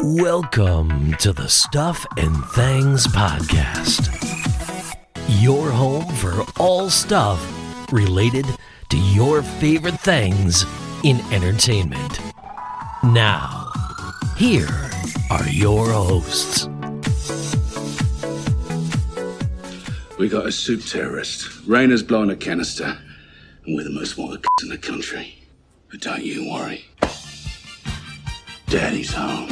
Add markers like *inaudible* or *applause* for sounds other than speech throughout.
Welcome to the Stuff and Things Podcast, your home for all stuff related to your favorite things in entertainment. Now, here are your hosts. We got a soup terrorist. Rayner's blowing a canister. And we're the most wanted in the country. But don't you worry. Daddy's home.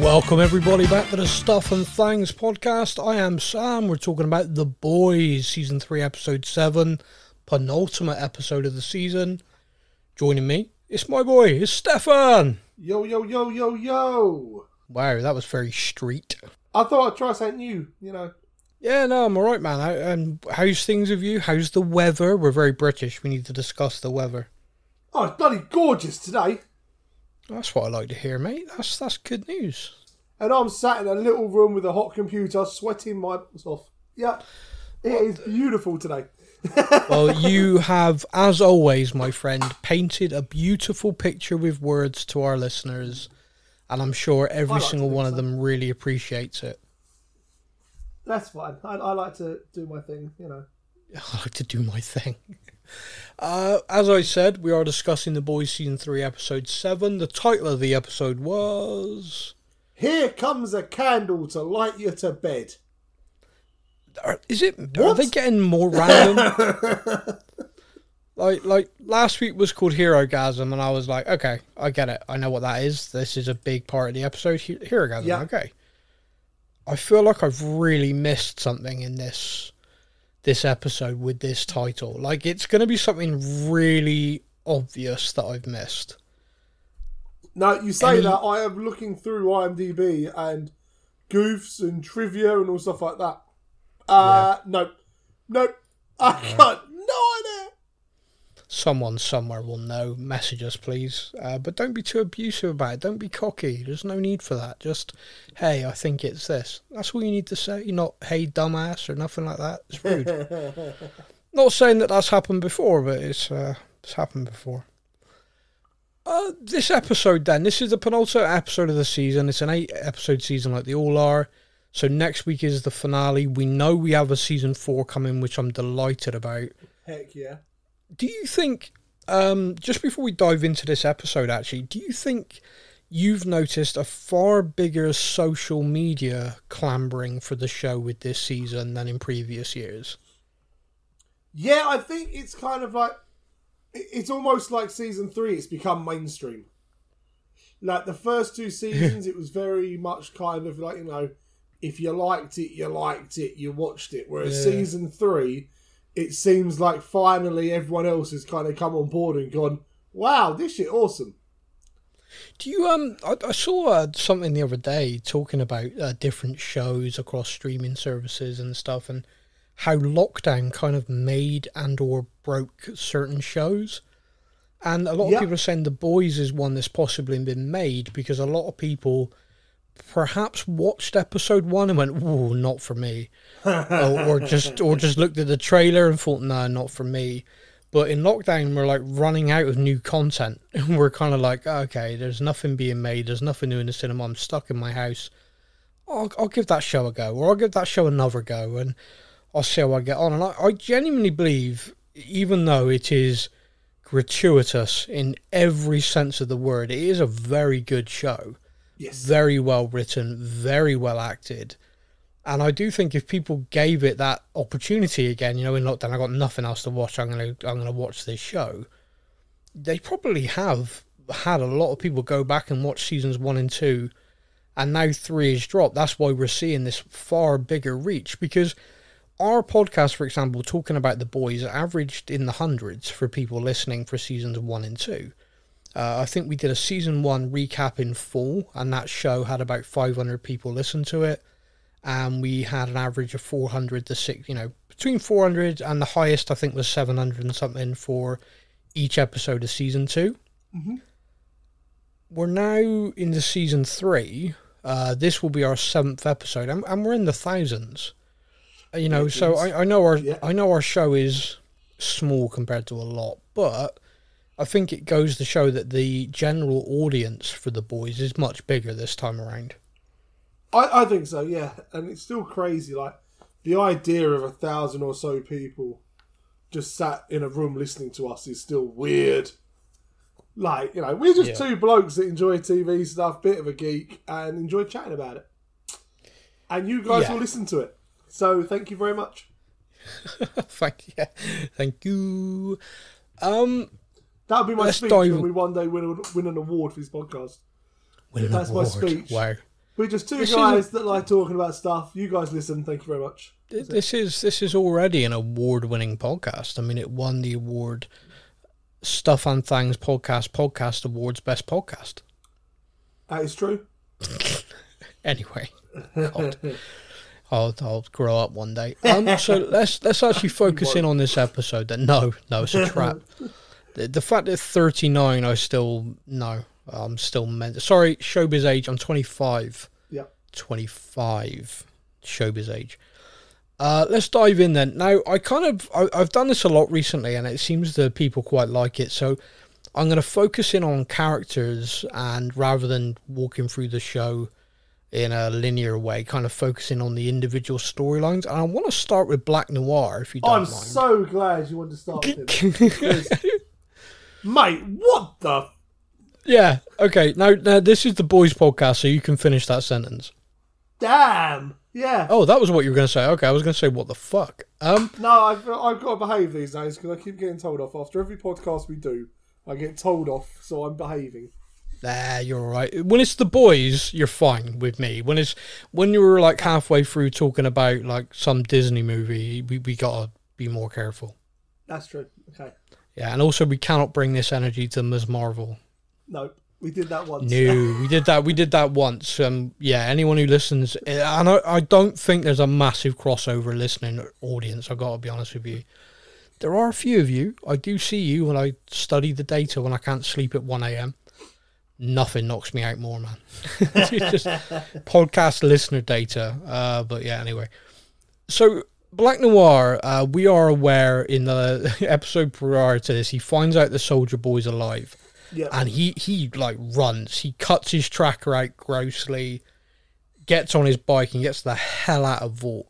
Welcome everybody back to the Stuff and Things podcast. I am Sam. We're talking about The Boys, season 3, episode 7, penultimate episode of the season. Joining me, it's my boy, it's Stefan. Yo, yo, yo, yo, yo. Wow, that was very street. I thought I'd try something new, you know. Yeah, no, I'm alright, man. I, um, how's things with you? How's the weather? We're very British. We need to discuss the weather. Oh, it's bloody gorgeous today. That's what I like to hear, mate. That's that's good news. And I'm sat in a little room with a hot computer, sweating my ass off. Yeah, it is beautiful today. *laughs* Well, you have, as always, my friend, painted a beautiful picture with words to our listeners, and I'm sure every like single one of them really appreciates it. That's fine. I, I like to do my thing, you know. *laughs* I like to do my thing. Uh, as I said, we are discussing The Boys Season 3, Episode 7. The title of the episode was. Here comes a candle to light you to bed. Are, is it. Are they getting more random? *laughs* like, like last week was called Herogasm, and I was like, okay, I get it. I know what that is. This is a big part of the episode. He- Herogasm, Yeah. okay. I feel like I've really missed something in this this episode with this title. Like it's going to be something really obvious that I've missed. Now, you say Any- that, I am looking through IMDb and goofs and trivia and all stuff like that. Uh, no. Nope. I got no idea. Someone somewhere will know. Message us, please. Uh, but don't be too abusive about it. Don't be cocky. There's no need for that. Just, hey, I think it's this. That's all you need to say. You're not, hey, dumbass, or nothing like that. It's rude. *laughs* Not saying that that's happened before, but it's uh, it's happened before. Uh, this episode, then, this is the penultimate episode of the season. It's an eight episode season, like they all are. So next week is the finale. We know we have a season four coming, which I'm delighted about. Heck yeah. Do you think, um, just before we dive into this episode, actually, do you think you've noticed a far bigger social media clambering for the show with this season than in previous years? Yeah, I think it's kind of like it's almost like season three. It's become mainstream. Like the first two seasons, *laughs* it was very much kind of like you know, if you liked it, you liked it, you watched it. Whereas Yeah. season three, it seems like finally everyone else has kind of come on board and gone, "Wow, this shit awesome." Do you um? I, I saw uh, something the other day talking about uh, different shows across streaming services and stuff, and how lockdown kind of made and or broke certain shows. And a lot of Yeah. people are saying The Boys is one that's possibly been made because a lot of people perhaps watched episode one and went, "Ooh, not for me," *laughs* or, or just or just looked at the trailer and thought, "No, not for me." But in lockdown, we're like running out of new content. *laughs* And we're kind of like, okay, there's nothing being made. There's nothing new in the cinema. I'm stuck in my house. I'll, I'll give that show a go, or I'll give that show another go, and I'll see how I get on. And I, I genuinely believe, even though it is gratuitous in every sense of the word, it is a very good show Yes. very well written, very well acted. And I do think if people gave it that opportunity again, you know, in lockdown, I got nothing else to watch. I'm gonna, I'm gonna watch this show. They probably have had a lot of people go back and watch seasons one and two, and now three is dropped. That's why we're seeing this far bigger reach because our podcast, for example, talking about the boys, averaged in the hundreds for people listening for seasons one and two. Uh, I think we did a season one recap in full, and that show had about 500 people listen to it. And we had an average of 400 to six, you know, between 400 and the highest I think was 700 and something for each episode of season 2 We're now into season three. Uh, this will be our seventh episode, and, and we're in the thousands. Uh, You know, so I, I know our Yeah. I know our show is small compared to a lot, but I think it goes to show that the general audience for the boys is much bigger this time around. I, I think so, yeah. And it's still crazy. Like, the idea of a thousand or so people just sat in a room listening to us is still weird. Like, you know, we're just Yeah. two blokes that enjoy TV stuff, bit of a geek, and enjoy chatting about it. And you guys Yeah. will listen to it. So thank you very much. *laughs* thank you, thank you. Um, That'll be my speech dive- when we one day win, win an award for this podcast. win That's my speech. Wow. We're just two This guys isn't- that like talking about stuff. You guys listen. Thank you very much. Th- This is this is already an award-winning podcast. I mean, it won the award Stuff and Things Podcast Podcast Awards Best Podcast. That is true. *laughs* Anyway. *laughs* I'll I'll grow up one day. *laughs* Um, so let's let's actually focus in on this episode. Then no, no, it's a *laughs* trap. the, the fact that thirty nine, I still no, I'm still meant. Sorry, showbiz age. I'm twenty five. Yeah. 25 showbiz age uh, let's dive in then now i kind of I, i've done this a lot recently and it seems that people quite like it so i'm going to focus in on characters and rather than walking through the show in a linear way kind of focusing on the individual storylines and i want to start with black noir if you don't I'm mind so glad you wanted to start with him. *laughs* Mate, what the? yeah okay now, now this is the boys podcast so you can finish that sentence Damn. Yeah. oh that was what you were going to say okay i was going to say what the fuck um No, I've, I've got to behave these days because I keep getting told off. After every podcast we do, I get told off, so I'm behaving. Nah, you're all right. When it's the boys, you're fine with me. When it's when you were like halfway through talking about like some Disney movie, we, we gotta be more careful. That's true. Okay. Yeah, and also we cannot bring this energy to Ms. Marvel. No, we did that once. No, we did that. We did that once. Um, yeah, anyone who listens, eh, and I, I don't think there's a massive crossover listening audience. I gotta be honest with you. There are a few of you. I do see you when I study the data when I can't sleep at one a.m. Nothing knocks me out more, man. *laughs* just podcast listener data. Uh, but yeah, anyway. So Black Noir, uh, we are aware in the *laughs* episode prior to this, he finds out the soldier boy's alive Yeah. and he he like runs. He cuts his tracker out grossly, gets on his bike and gets the hell out of Vought.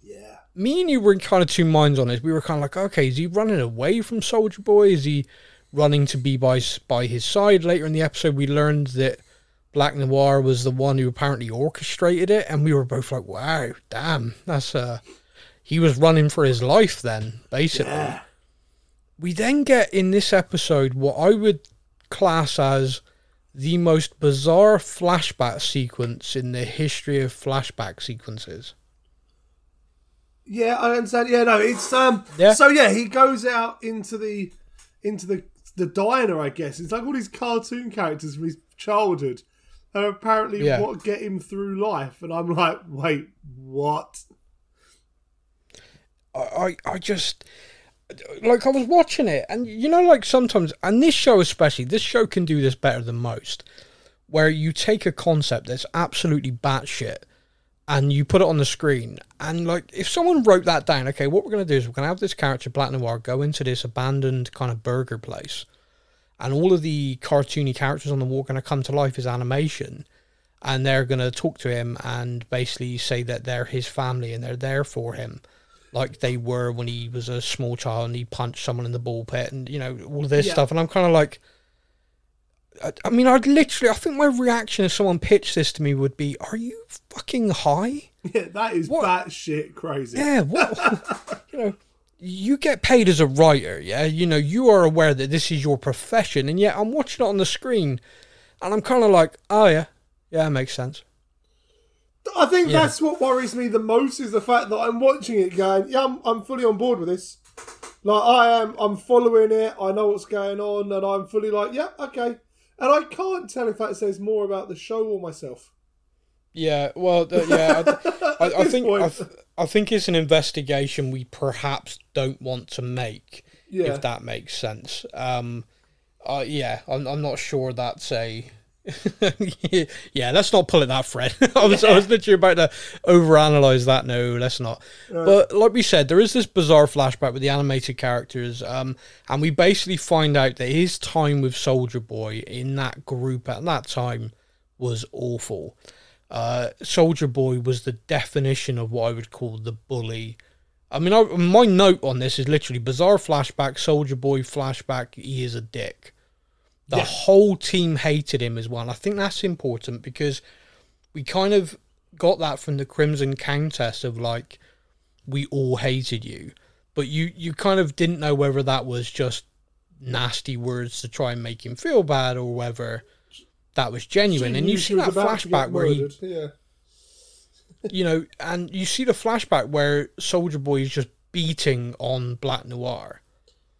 yeah. Me and you were in kind of two minds on this. We were kind of like, okay, is he running away from Soldier Boy? Is he running to be by by his side? Later in the episode, we learned that Black Noir was the one who apparently orchestrated it, and we were both like, wow, damn, that's uh, he was running for his life then, basically Yeah. we then get in this episode what I would class as the most bizarre flashback sequence in the history of flashback sequences. Yeah, I understand. Yeah, no, it's um. Yeah. So yeah, he goes out into the into the the diner. I guess it's like all these cartoon characters from his childhood, are apparently Yeah. what get him through life. And I'm like, wait, what? I, I, I just like I was watching it, and you know, like sometimes, and this show especially, this show can do this better than most, where you take a concept that's absolutely batshit and you put it on the screen, and like if someone wrote that down, okay, what we're gonna do is we're gonna have this character Black Noir go into this abandoned kind of burger place, and all of the cartoony characters on the wall are gonna come to life as animation. And they're gonna talk to him and basically say that they're his family and they're there for him like they were when he was a small child and he punched someone in the ball pit and you know all of this Yeah. stuff and i'm kind of like I, I mean i'd literally i think my reaction if someone pitched this to me would be are you fucking high *laughs* Yeah, that is What? batshit crazy. yeah what *laughs* *laughs* you know you get paid as a writer yeah you know you are aware that this is your profession and yet i'm watching it on the screen and i'm kind of like oh yeah yeah it makes sense I think Yeah. that's what worries me the most is the fact that I'm watching it going, yeah, I'm, I'm fully on board with this. Like I am, I'm following it. I know what's going on, and I'm fully like, yeah, okay. And I can't tell if that says more about the show or myself. Yeah, well, th- yeah, I, I, I *laughs* think. I, think it's an investigation we perhaps don't want to make, Yeah. if that makes sense. Um, uh, yeah, I'm, I'm not sure that's a *laughs* yeah, let's not pull it that, Fred. *laughs* I was, I was literally about to overanalyze that. No, let's not. But like we said, there is this bizarre flashback with the animated characters, um, and we basically find out that his time with Soldier Boy in that group at that time was awful. Uh, Soldier Boy was the definition of what I would call the bully. I mean, I, my note on this is literally bizarre flashback, Soldier Boy flashback. He is a dick. The Yeah. whole team hated him as well. I think that's important because we kind of got that from the Crimson Countess of like, we all hated you, but you you kind of didn't know whether that was just nasty words to try and make him feel bad or whether that was genuine. She and you see that about to get flashback where he yeah. *laughs* you know, and you see the flashback where Soldier Boy is just beating on Black Noir,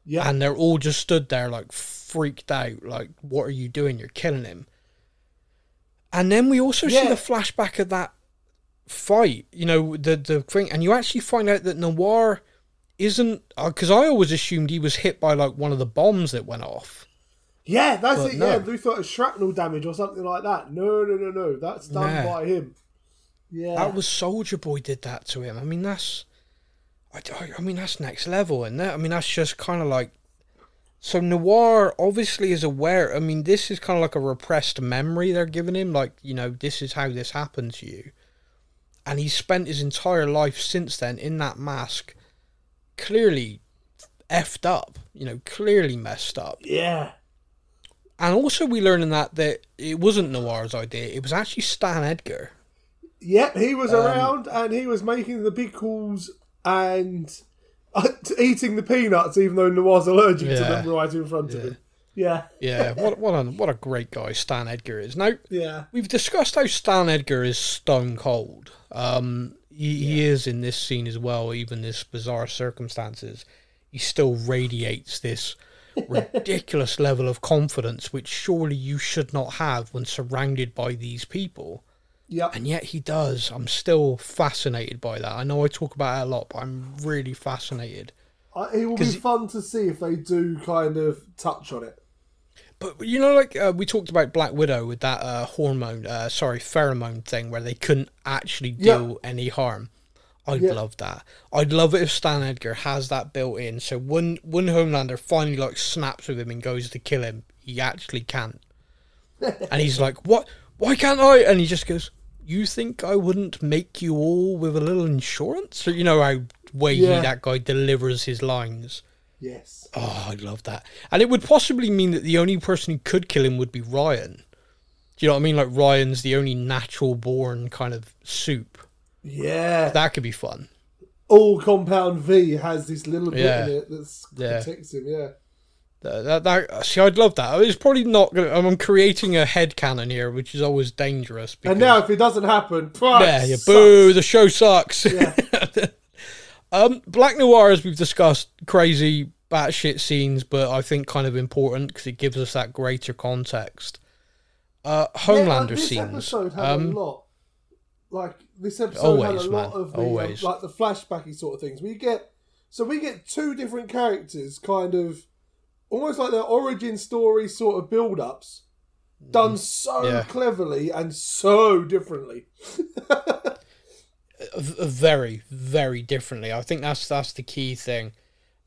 Yeah. and they're all just stood there like freaked out, like, "What are you doing? You're killing him." And then we also see the flashback of that fight, you know, the the thing, and you actually find out that Noir isn't uh, because I always assumed he was hit by like one of the bombs that went off. Yeah, that's But it. no. Yeah, we thought it was shrapnel damage or something like that. No, no, no, no. That's done Nah. by him. Yeah. That was Soldier Boy did that to him. I mean, that's, I, I- I mean, that's next level, and that I mean, that's just kind of like, so Noir obviously is aware. I mean, this is kind of like a repressed memory they're giving him. Like, you know, this is how this happened to you, and he's spent his entire life since then in that mask, clearly, effed up. You know, clearly messed up. yeah. And also, we learn in that that it wasn't Noir's idea. It was actually Stan Edgar. Yep, he was Um, around and he was making the pickles and uh, eating the peanuts, even though Noir's allergic to them right in front of him. Yeah, Yeah, what what a what a great guy Stan Edgar is. Now yeah, we've discussed how Stan Edgar is stone cold. Um, he, he is in this scene as well. Even this bizarre circumstances, he still radiates this ridiculous level of confidence, which surely you should not have when surrounded by these people. yeah. And yet he does. I'm still fascinated by that. I know I talk about it a lot, but I'm really fascinated. Uh, it will be fun to see if they do kind of touch on it. But you know, like uh, we talked about Black Widow with that uh, hormone, uh, sorry, pheromone thing, where they couldn't actually Yeah. deal any harm. I'd Yeah. love that. I'd love it if Stan Edgar has that built in. So when when Homelander finally like snaps with him and goes to kill him, he actually can't. *laughs* and he's like, "What? Why can't I?" And he just goes, "You think I wouldn't make you all with a little insurance?" Or you know how weighty Yeah. that guy delivers his lines. Yes. Oh, I'd love that. And it would possibly mean that the only person who could kill him would be Ryan. Do you know what I mean? Like Ryan's the only natural born kind of soup. Yeah. That could be fun. All Compound V has this little bit Yeah. in it that Yeah. protects him. Yeah. That, that, that- see, I'd love that. It's probably not going to. I'm creating a head cannon here, which is always dangerous. Because, And now, if it doesn't happen, yeah, yeah, boo, the show sucks. *laughs* um, Black Noir, as we've discussed, crazy, batshit scenes, but I think kind of important because it gives us that greater context. Uh, Homelander this scenes. episode had Um, a lot. Like this episode Always, had a man, lot of the um, like the flashbacky sort of things. We get so we get two different characters, kind of almost like their origin story sort of build ups, done so Mm. Yeah. cleverly and so differently. *laughs* very, very differently. I think that's that's the key thing.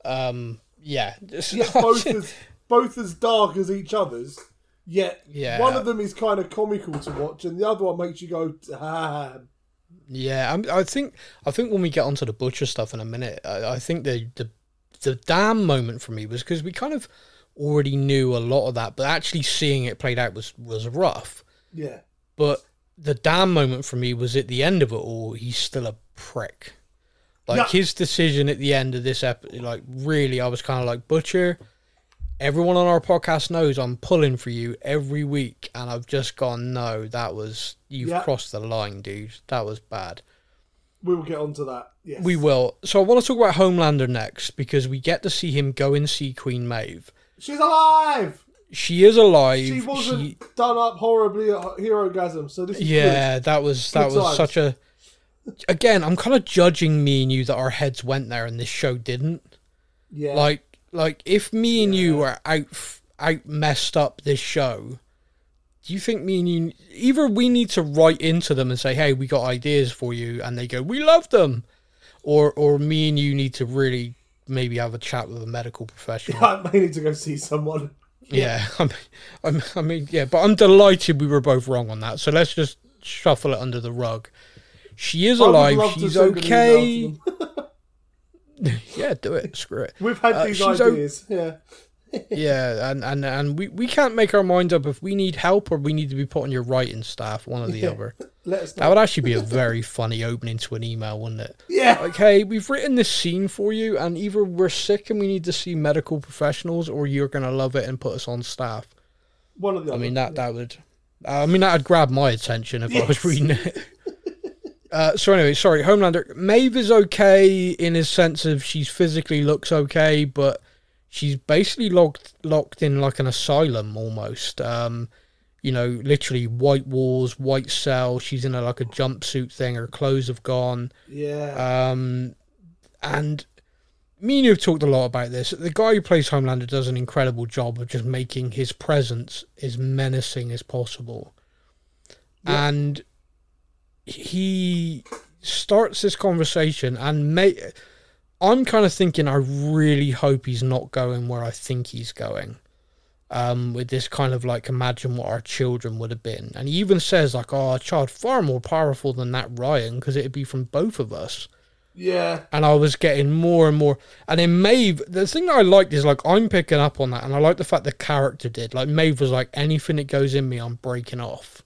Um, yeah, *laughs* Yet both as both as dark as each other's. Yet Yeah. one of them is kind of comical to watch, and the other one makes you go, "Damn." Yeah. I'm, I think I think when we get onto the butcher stuff in a minute, I, I think the the the damn moment for me was because we kind of already knew a lot of that, but actually seeing it played out was was rough. Yeah. But the damn moment for me was at the end of it all. He's still a prick. Like Yeah. his decision at the end of this episode, like really, I was kind of like Butcher. Everyone on our podcast knows I'm pulling for you every week, and I've just gone. No, that was you've Yeah. crossed the line, dude. That was bad. We will get onto that. Yes. We will. So I want to talk about Homelander next because we get to see him go and see Queen Maeve. She's alive. She is alive. She wasn't She- done up horribly at Herogasm, so this is yeah, that was that Good was times. such a. Again, I'm kind of judging me and you that our heads went there and this show didn't. Yeah. Like, like if me and you were out out messed up this show, do you think me and you either we need to write into them and say, "Hey, we got ideas for you," and they go, "We love them," or or me and you need to really maybe have a chat with a medical *laughs* professional. I may need to go see someone. Yeah, I mean, I'm, I mean, yeah, but I'm delighted we were both wrong on that. So let's just shuffle it under the rug. She is alive. She's okay. *laughs* email to them. yeah, do it. Screw it. We've had Uh, these ideas. yeah. *laughs* yeah, and, and and we, we can't make our mind up if we need help or we need to be put on your writing staff, one or the Yeah. other. *laughs* Let us That would actually be a *laughs* very funny opening to an email, wouldn't it? Yeah. Like, hey, we've written this scene for you, and either we're sick and we need to see medical professionals, or you're gonna love it and put us on staff. One of the I other. mean that that would, I mean that'd grab my attention if I was reading it. Uh, so anyway, sorry, Homelander. Maeve is okay in his sense of she's physically looks okay, but she's basically locked locked in like an asylum almost. Um, you know, literally white walls, white cell. She's in a like a jumpsuit thing. Her clothes have gone. Yeah. Um, and me and you have talked a lot about this. The guy who plays Homelander does an incredible job of just making his presence as menacing as possible. And he starts this conversation and may I'm kind of thinking I really hope he's not going where I think he's going. Um, with this kind of like imagine what our children would have been. And he even says like, oh, a child far more powerful than that Ryan because it'd be from both of us yeah. and I was getting more and more. And then Maeve, the thing that I liked is like I'm picking up on that, and I like the fact the character did. Like Maeve was like, anything that goes in me, I'm breaking off.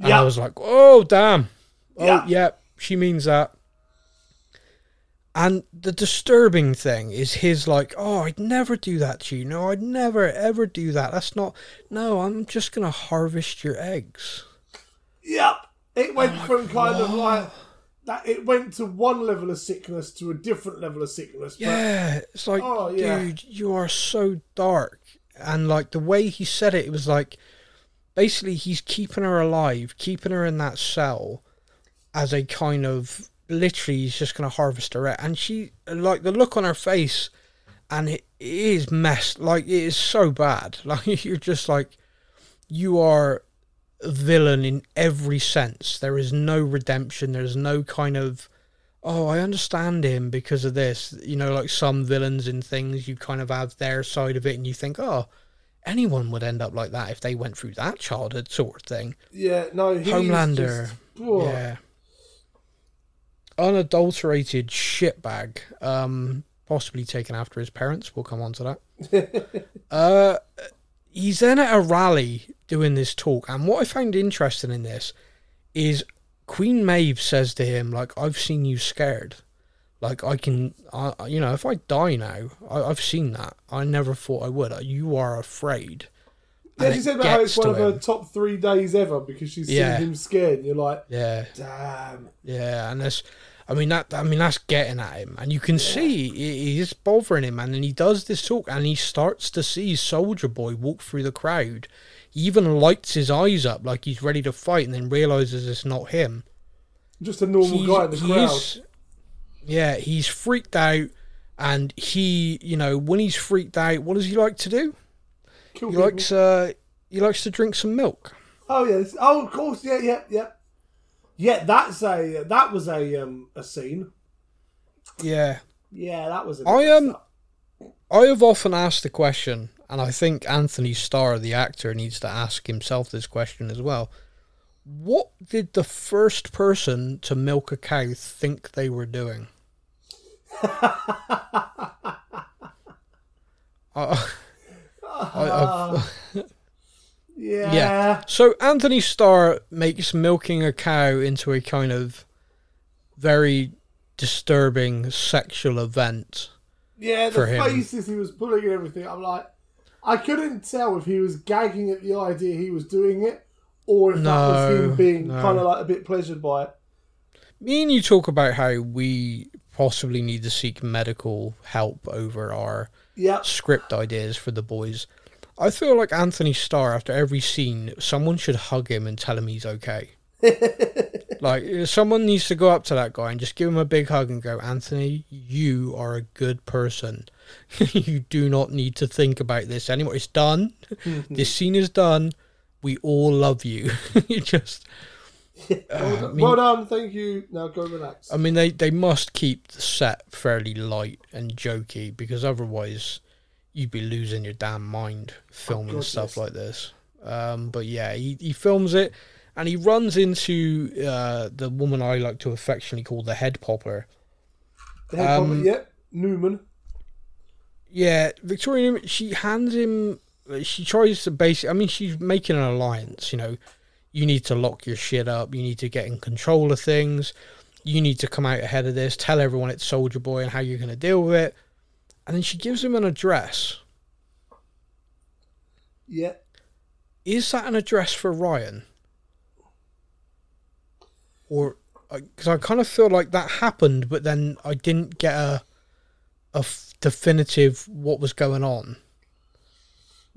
And I was like, oh damn, oh Yeah. yeah, she means that. And the disturbing thing is his like, oh, I'd never do that to you. No, I'd never ever do that. That's not. No, I'm just gonna harvest your eggs. Yep. It went Oh from kind of like that. It went to one level of sickness to a different level of sickness. But Yeah, it's like, Oh, yeah. dude, you are so dark. And like the way he said it, it was like basically he's keeping her alive, keeping her in that cell as a kind of literally he's just gonna harvest her out. And she like the look on her face and it, it is messed like it is so bad. *laughs* Like you're just like you are a villain in every sense. There is no redemption, there's no kind of oh, I understand him because of this. You know, like some villains in things, you kind of have their side of it, and you think, oh, anyone would end up like that if they went through that childhood sort of thing. yeah, no. He's Homelander, Just, yeah, unadulterated shitbag, um, possibly taken after his parents. We'll come on to that. *laughs* uh, he's then at a rally doing this talk, and what I found interesting in this is Queen Maeve says to him, like, I've seen you scared. Like, I can, I, you know, if I die now, I, I've seen that. I never thought I would. You are afraid. Yeah, she said about how it's one of her top three days ever because she's Yeah. seen him scared. And you're like, Yeah, damn. yeah, and that's, I mean that, I mean that's getting at him, and you can see he- he's bothering him, and then he does this talk, and he starts to see Soldier Boy walk through the crowd. He even lights his eyes up like he's ready to fight, and then realizes it's not him. Just a normal He's- guy in the crowd. is- yeah, he's freaked out, and he, you know, when he's freaked out, what does he like to do? Kill He people. likes, uh, he likes to drink some milk. Oh yeah. Oh, of course. Yeah, yeah, yeah. Yeah, that's a that was a um a scene. Yeah, Yeah, that was. A I um, I have often asked the question, and I think Anthony Starr, the actor, needs to ask himself this question as well. What did the first person to milk a cow think they were doing? Uh, *laughs* I, I, *laughs* yeah. yeah. So Anthony Starr makes milking a cow into a kind of very disturbing sexual event. Yeah, the for him. faces he was pulling and everything. I'm like, I couldn't tell if he was gagging at the idea he was doing it, or if that was him being no. kind of like a bit pleasured by it. Me and you talk about how we possibly need to seek medical help over our Yeah, script ideas for the boys. I feel like Anthony Starr, after every scene, someone should hug him and tell him he's okay. *laughs* like, someone needs to go up to that guy and just give him a big hug and go, Anthony, you are a good person. *laughs* you do not need to think about this anymore. It's done. *laughs* this scene is done. we all love you. you just, *laughs* well, I done. mean- well done, thank you. Now go relax. I mean, they they must keep the set fairly light and jokey because otherwise, you'd be losing your damn mind filming God, stuff like this. Um, but yeah, he he films it, and he runs into uh, the woman I like to affectionately call the head popper. The head um, um, yep, Neuman. Yeah, Victoria, Neuman, she hands him. She tries to basically. I mean, she's making an alliance. You know, you need to lock your shit up. You need to get in control of things. You need to come out ahead of this. Tell everyone it's Soldier Boy and how you're going to deal with it. And then she gives him an address. Yeah. Is that an address for Ryan? Or because I kind of feel like that happened, but then I didn't get a a f- definitive what was going on.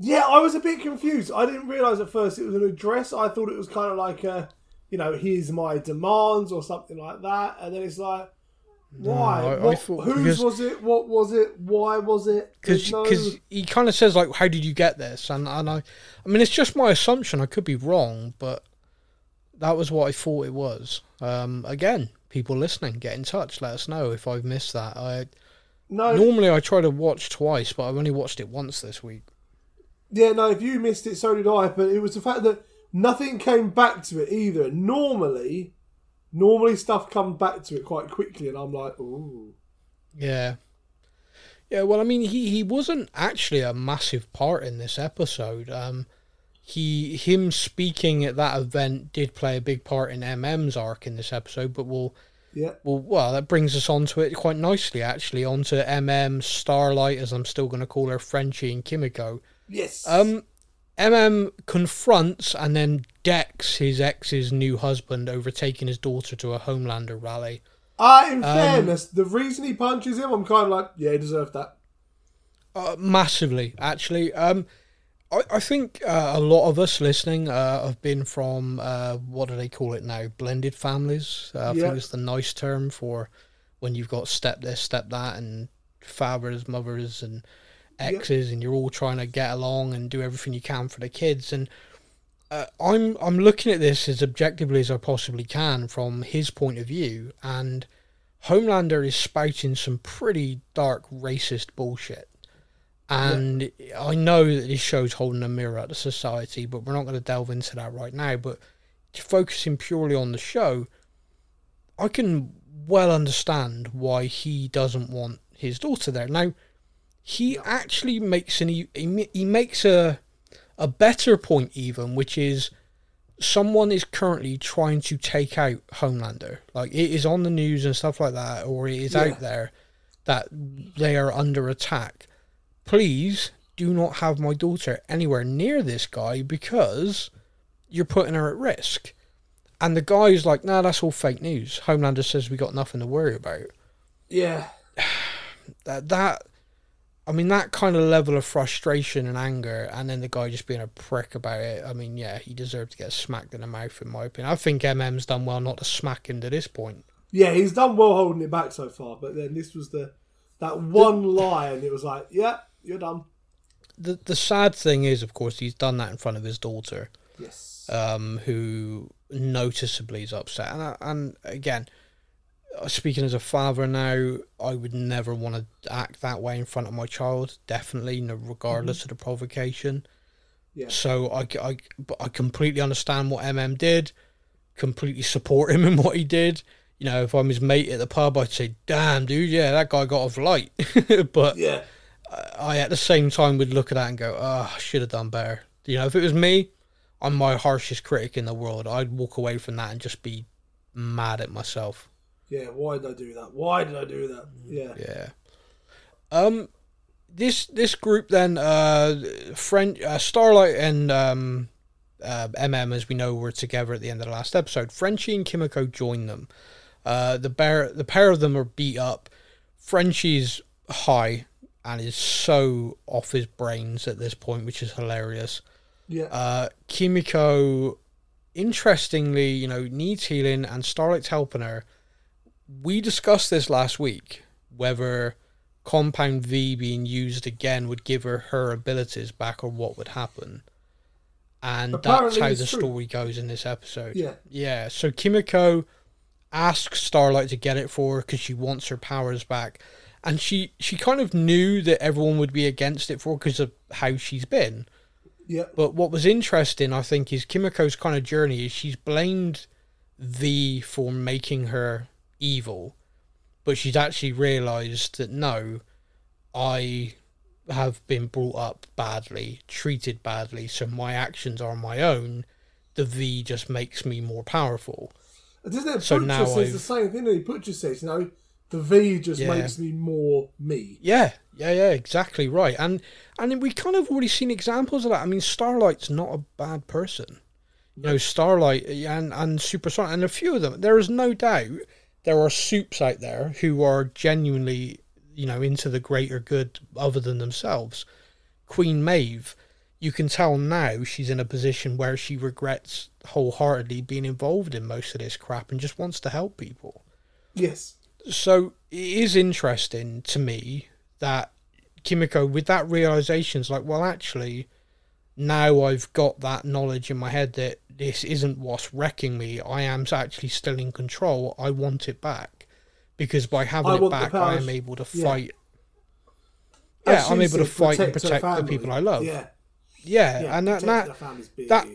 Yeah, I was a bit confused. I didn't realise at first it was an address. I thought it was kind of like a, you know, here's my demands or something like that. And then it's like, why? I- I what, thought- whose because- was it? What was it? Why was it? because no- he kind of says like how did you get this and and I I mean it's just my assumption I could be wrong but that was what I thought it was um again people listening get in touch let us know if I've missed that I no, normally I try to watch twice but I've only watched it once this week yeah, no. If you missed it, so did I. But it was the fact that nothing came back to it either. Normally, normally stuff comes back to it quite quickly, and I'm like, ooh. yeah yeah well I mean he he wasn't actually a massive part in this episode um he him speaking at that event did play a big part in MM's arc in this episode but we'll Yeah, Well, well, that brings us on to it quite nicely, actually, onto MM, Starlight, as I'm still going to call her, Frenchie, and Kimiko. Yes. Um, MM confronts and then decks his ex's new husband over taking his daughter to a Homelander rally. Ah, um, in fairness, the reason he punches him, I'm kind of like, yeah, he deserved that. Uh, massively, actually. Um, I, I think uh, a lot of us listening uh, have been from, uh, what do they call it now? Blended families. Uh, I Yeah. think it's the nice term for when you've got step this, step that, and fathers, mothers, and exes, and you're all trying to get along and do everything you can for the kids. And uh, I'm I'm looking at this as objectively as I possibly can from his point of view, and Homelander is spouting some pretty dark racist bullshit. And I know that this show's holding a mirror at the society, but we're not going to delve into that right now. But focusing purely on the show, I can well understand why he doesn't want his daughter there. Now, he actually makes an he, he makes a a better point even, which is someone is currently trying to take out Homelander. Like it is on the news and stuff like that, or it is Yeah. out there that they are under attack. Please do not have my daughter anywhere near this guy because you're putting her at risk. And the guy's like, nah, that's all fake news. Homelander says we got nothing to worry about. Yeah, *sighs* That that I mean that kind of level of frustration and anger and then the guy just being a prick about it, I mean, yeah, he deserved to get smacked in the mouth in my opinion. I think MM's done well not to smack him to this point. yeah, he's done well holding it back so far. But then this was the that one line. It was like, yeah, you're done. The the sad thing is of course he's done that in front of his daughter. Yes. um, who noticeably is upset. And, I- and again, speaking as a father now, I would never want to act that way in front of my child. Definitely, no, regardless of the provocation. Yeah. So I, I, I completely understand what MM did. Completely support him *laughs* in what he did. You know, if I'm his mate at the pub, I'd say, "Damn, dude, yeah, that guy got off light." *laughs* but yeah. I at the same time would look at that and go, "Oh, I should have done better." You know, if it was me, I'm my harshest critic in the world. I'd walk away from that and just be mad at myself. Yeah. Why did I do that? Why did I do that? Yeah. Yeah. Um, this this group then, uh, friend uh, Starlight and um, uh, MM, as we know, were together at the end of the last episode. Frenchie and Kimiko join them. Uh, the bear, the pair of them are beat up. Frenchie's high and is so off his brains at this point, which is hilarious. Yeah. Uh, Kimiko, interestingly, you know, needs healing, and Starlight's helping her. We discussed this last week whether Compound V being used again would give her her abilities back, or what would happen. and Apparently that's how the true. story goes in this episode. Yeah. Yeah. So Kimiko asks Starlight to get it for her because she wants her powers back, and she she kind of knew that everyone would be against it for because of how she's been. Yeah. But what was interesting, I think, is Kimiko's kind of journey is she's blamed V for making her evil, but she's actually realised that no, I have been brought up badly, treated badly, so my actions are my own. The V just makes me more powerful. Doesn't it? So Butcher now says I've- the same thing. That Butcher says, you know, the V just Yeah. makes me more me. Yeah, yeah, yeah, exactly right. And and we kind of already seen examples of that. I mean, Starlight's not a bad person. You know, Starlight and and Super Supersonic and a few of them. There is no doubt there are soups out there who are genuinely, you know, into the greater good other than themselves. Queen Maeve, you can tell now she's in a position where she regrets wholeheartedly being involved in most of this crap and just wants to help people Yes. so it is interesting to me that Kimiko, with that realization, is like, well, actually, now I've got that knowledge in my head that this isn't what's wrecking me. I am actually still in control. I want it back because by having I it back, I am able to fight. As Yeah, I'm able to fight and protect the people I love. Yeah. Yeah, Yeah. and that, that her family's big. that-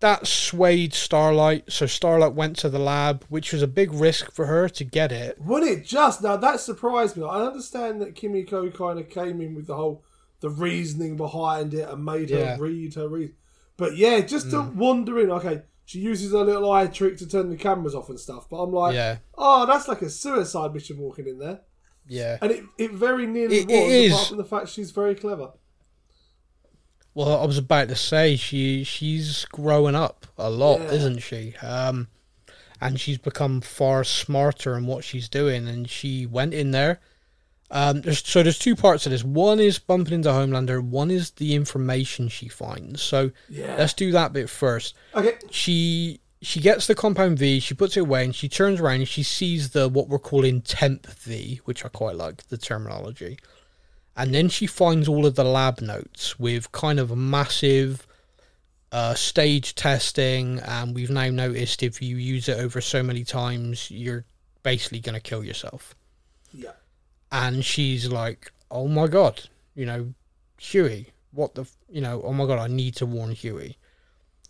that swayed Starlight. So Starlight went to the lab, which was a big risk for her to get it. Wasn't it just now? That surprised me. I understand that Kimiko kind of came in with the whole the reasoning behind it and made her Yeah. read her read. But yeah, just to wondering. Okay, she uses her little eye trick to turn the cameras off and stuff. But I'm like, Yeah, oh, that's like a suicide mission walking in there. yeah. And it, it very nearly It- was, it apart from the fact she's very clever. Well, I was about to say she she's growing up a lot, Yeah. isn't she? Um, and she's become far smarter in what she's doing. And she went in there. Um, there's so there's two parts to this. One is bumping into Homelander. One is the information she finds. So Yeah. let's do that bit first. Okay. She she gets the compound V. She puts it away, and she turns around and she sees the what we're calling temp V, which I quite like the terminology. And then she finds all of the lab notes with kind of massive uh, stage testing. And we've now noticed if you use it over so many times, you're basically going to kill yourself. Yeah. And she's like, oh my God, you know, Hughie, what the, f- you know, oh my God, I need to warn Hughie.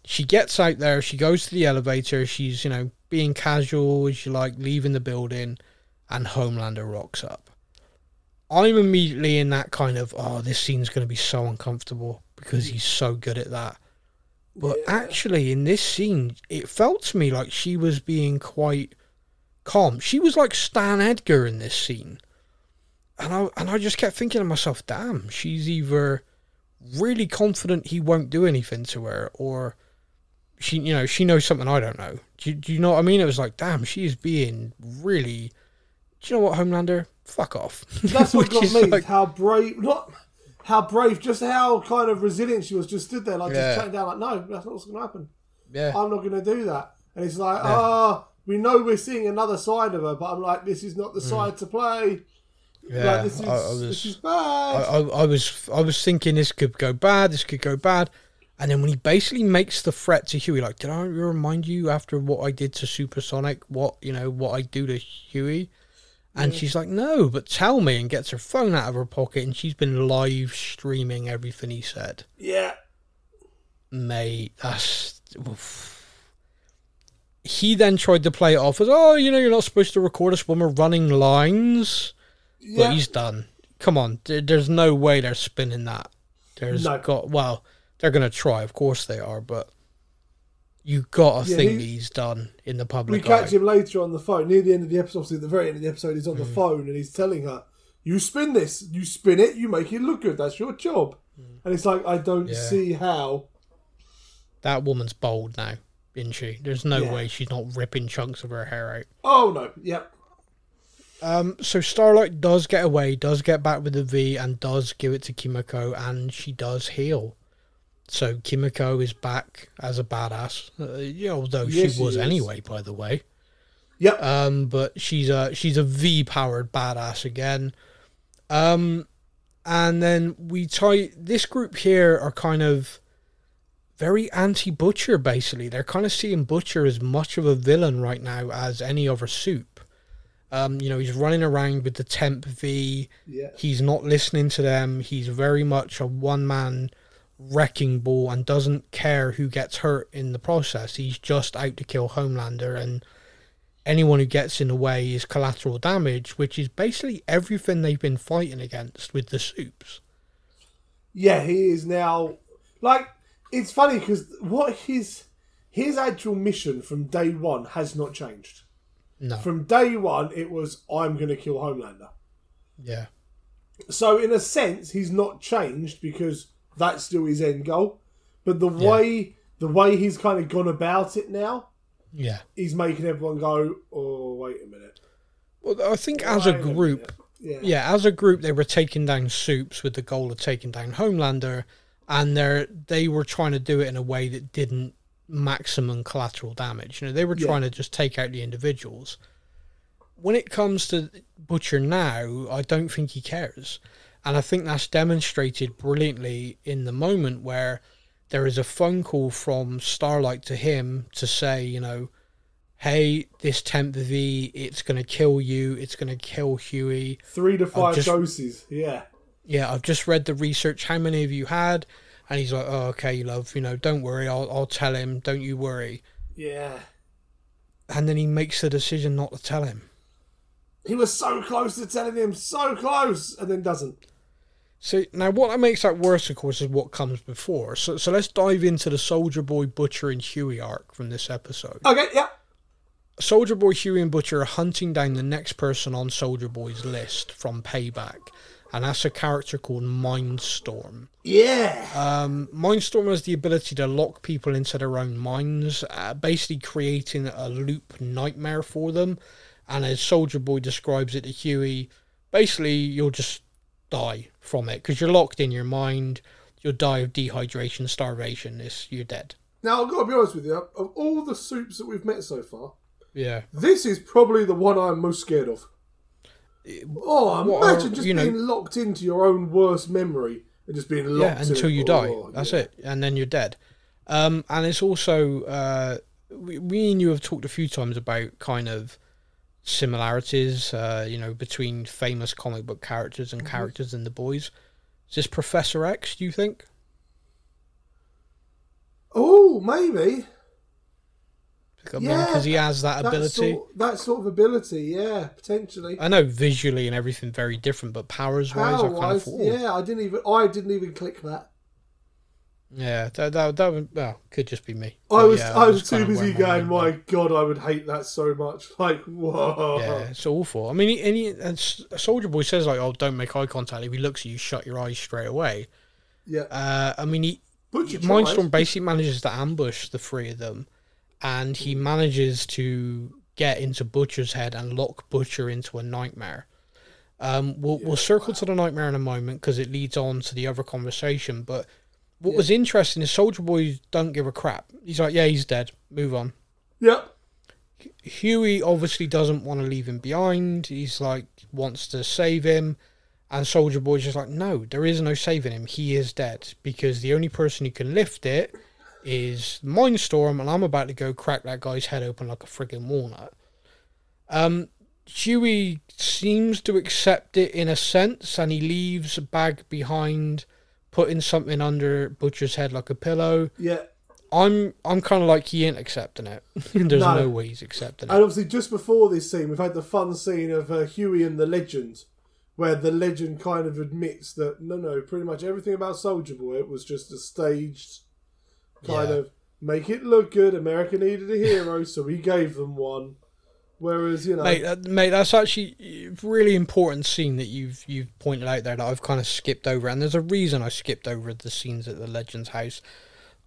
She gets out there, she goes to the elevator, she's, you know, being casual as you like, leaving the building, and Homelander rocks up. I'm immediately in that kind of, oh, this scene's going to be so uncomfortable because he's so good at that. But Yeah. actually, in this scene, it felt to me like she was being quite calm. She was like Stan Edgar in this scene. And I and I just kept thinking to myself, damn, she's either really confident he won't do anything to her, or she, you know, she knows something I don't know. Do, you- do you know what I mean? It was like, damn, she is being really. Do you know what, Homelander? Fuck off. That's *laughs* what got me. like- how brave, not how brave, just how kind of resilient she was. Just stood there, like Yeah. just chatting down, like, no, that's not what's going to happen. yeah, I'm not going to do that. And it's like, ah, we know we're seeing another side of her, but I'm like, this is not the side to play. Yeah. like, this is I, I was, this is bad. I, I, was I was thinking this could go bad, this could go bad. And then when he basically makes the threat to Hughie, like, did I remind you after what I did to Supersonic, what you know, what I do to Hughie? And she's like, no, but tell me, and gets her phone out of her pocket, and she's been live streaming everything he said. yeah, Mate, that's. oof. He then tried to play it off as, oh, you know, you're not supposed to record us when we're running lines. Yeah. But he's done. Come on, there, there's no way they're spinning that. There's No. got well, they're gonna try, of course they are, but you gotta Yeah, think he- that he's done in the public. we catch eye. him later on the phone near the end of the episode. Obviously, at the very end of the episode, he's on Mm. the phone and he's telling her, "You spin this, you spin it, you make it look good. That's your job." And it's like, I don't Mm. Yeah. see how. That woman's bold now, isn't she? There's no Yeah. way she's not ripping chunks of her hair out. Oh no, yep, Um, so Starlight does get away, does get back with the V, and does give it to Kimiko, and she does heal. So Kimiko is back as a badass, uh, yeah, although Yes, she she was is. anyway, by the way. yep. Um, but she's a she's a V powered badass again. Um, and then we tie this group here are kind of very anti-Butcher. Basically, they're kind of seeing Butcher as much of a villain right now as any other soup. Um, you know, he's running around with the temp V. Yeah. He's not listening to them. He's very much a one-man wrecking ball and doesn't care who gets hurt in the process. He's just out to kill Homelander and anyone who gets in the way is collateral damage, which is basically everything they've been fighting against with the soups. Yeah, he is now like it's funny because what his his actual mission from day one has not changed. No. From day one, it was I'm going to kill Homelander. yeah. So in a sense, he's not changed because that's still his end goal. But the Yeah. way the way he's kind of gone about it now, Yeah. he's making everyone go, "Oh, wait a minute." Well, I think as a group, minute. Yeah. yeah, as a group, they were taking down Supes with the goal of taking down Homelander, and they they were trying to do it in a way that didn't maximum collateral damage. You know, they were Yeah. trying to just take out the individuals. When it comes to Butcher now, I don't think he cares, and I think that's demonstrated brilliantly in the moment where there is a phone call from Starlight to him to say, you know, hey, this temp V, it's going to kill you, it's going to kill Hughie. Three to five just- doses. Yeah. Yeah, I've just read the research. How many have you had? And he's like, oh, okay, love, you know, don't worry, I'll, I'll tell him, don't you worry. Yeah. And then he makes the decision not to tell him. He was so close to telling him, so close, and then doesn't. So now what that makes that worse, of course, is what comes before. So, so let's dive into the Soldier Boy, Butcher, and Hughie arc from this episode. Okay, yeah. Soldier Boy, Hughie, and Butcher are hunting down the next person on Soldier Boy's list from Payback, and that's a character called Mindstorm. Yeah. Um, Mindstorm has the ability to lock people into their own minds, uh, basically creating a loop nightmare for them. And as Soldier Boy describes it to Hughie, basically you'll just die from it because you're locked in your mind. You'll die of dehydration, starvation. It's, you're dead. Now, I've got to be honest with you. Of all the supes that we've met so far, Yeah. this is probably the one I'm most scared of. Oh, imagine are- just know- being locked into your own worst memory and just being locked yeah, until it. you die. Oh, That's yeah. it, and then you're dead. Um, and it's also uh, we, we and you have talked a few times about kind of similarities, uh, you know, between famous comic book characters Mm-hmm. and characters in the boys. Is this Professor X? Do you think? Oh, maybe. I mean, Yeah, because he has that That ability. sort, that sort of ability, yeah, potentially. I know visually and everything very different, but powers wise, I kind of thought, oh, yeah, I didn't even I didn't even click that. yeah, that that that would, well, could just be me. I But was yeah, I was just too busy my going. mind. My God, I would hate that so much. *laughs* Like, whoa. Yeah, it's awful. I mean, any and, Soldier Boy says like, "Oh, don't make eye contact." If he looks at you, shut your eyes straight away. Yeah. Uh, I mean, he Mindstorm basically manages to ambush the three of them, and he manages to get into Butcher's head and lock Butcher into a nightmare. Um, we'll we'll circle to the nightmare in a moment because it leads on to the other conversation. But what was interesting is Soldier Boy don't give a crap. He's like, "Yeah, he's dead. Move on." Yep. Hughie obviously doesn't want to leave him behind. He's like wants to save him, and Soldier Boy's just like, no, there is no saving him. He is dead because the only person who can lift it is Mindstorm, and I'm about to go crack that guy's head open like a friggin' walnut. Um, Hughie seems to accept it in a sense, and he leaves a bag behind, putting something under Butcher's head like a pillow. Yeah. I'm I'm kind of like he ain't accepting it. *laughs* There's No. no. way he's accepting it. And obviously, just before this scene, we've had the fun scene of uh, Hughie and the Legend, where the Legend kind of admits that no, no, pretty much everything about Soldier Boy it was just a staged kind Yeah. of make it look good. America needed a hero, so we gave them one. Whereas, you know, Mate, uh, mate, that's actually a really important scene that you've you've pointed out there that I've kind of skipped over, and there's a reason I skipped over the scenes at the Legends house.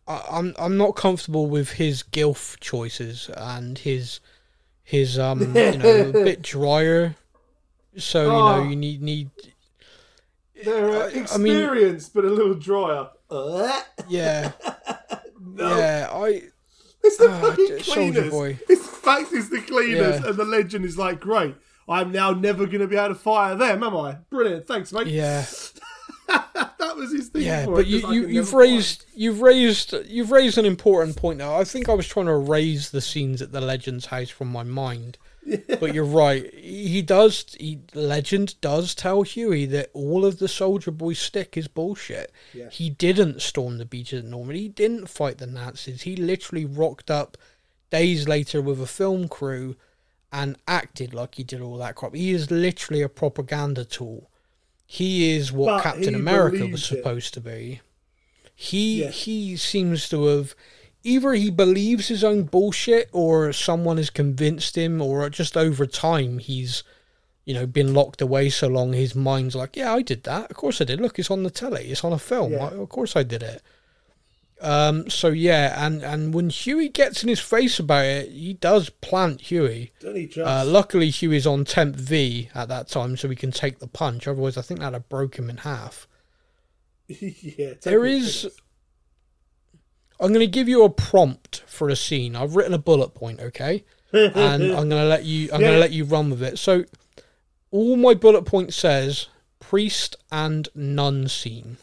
I, I'm I'm not comfortable with his gilf choices and his his um you know a *laughs* bit drier. So you Oh. know you need need they're uh, I- I mean- experienced but a little drier. *laughs* Uh, yeah yeah I It's the Ah, fucking cleaners. Boy. It's the fact it's the cleaners, Yeah. and the Legend is like, great. I'm now never going to be able to fire them, am I? Brilliant, thanks, mate. yeah *laughs* that was his thing. yeah, for but it you, you, have raised you've raised you've raised an important point now. I think I was trying to erase the scenes at the Legends house from my mind. But you're right. He does. He, Legend does tell Hughie that all of the Soldier Boy stick is bullshit. Yeah. He didn't storm the beaches at Normandy. He didn't fight the Nazis. He literally rocked up days later with a film crew and acted like he did all that crap. He is literally a propaganda tool. He is what But Captain America was it. supposed to be. He Yeah. he seems to have either he believes his own bullshit or someone has convinced him or just over time he's you know been locked away so long his mind's like yeah I did that. Of course I did. Look it's on the telly. It's on a film. Yeah. I- of course I did it. Um so yeah and and when Hughie gets in his face about it he does plant Hughie. Don't he just? uh, luckily Hughie's on temp V at that time so he can take the punch. Otherwise I think that'd have broke him in half. *laughs* Yeah, there is-. I'm going to give you a prompt for a scene. I've written a bullet point, okay? *laughs* and I'm going to let you I'm going to let you run with it. So all my bullet point says priest and nun scene.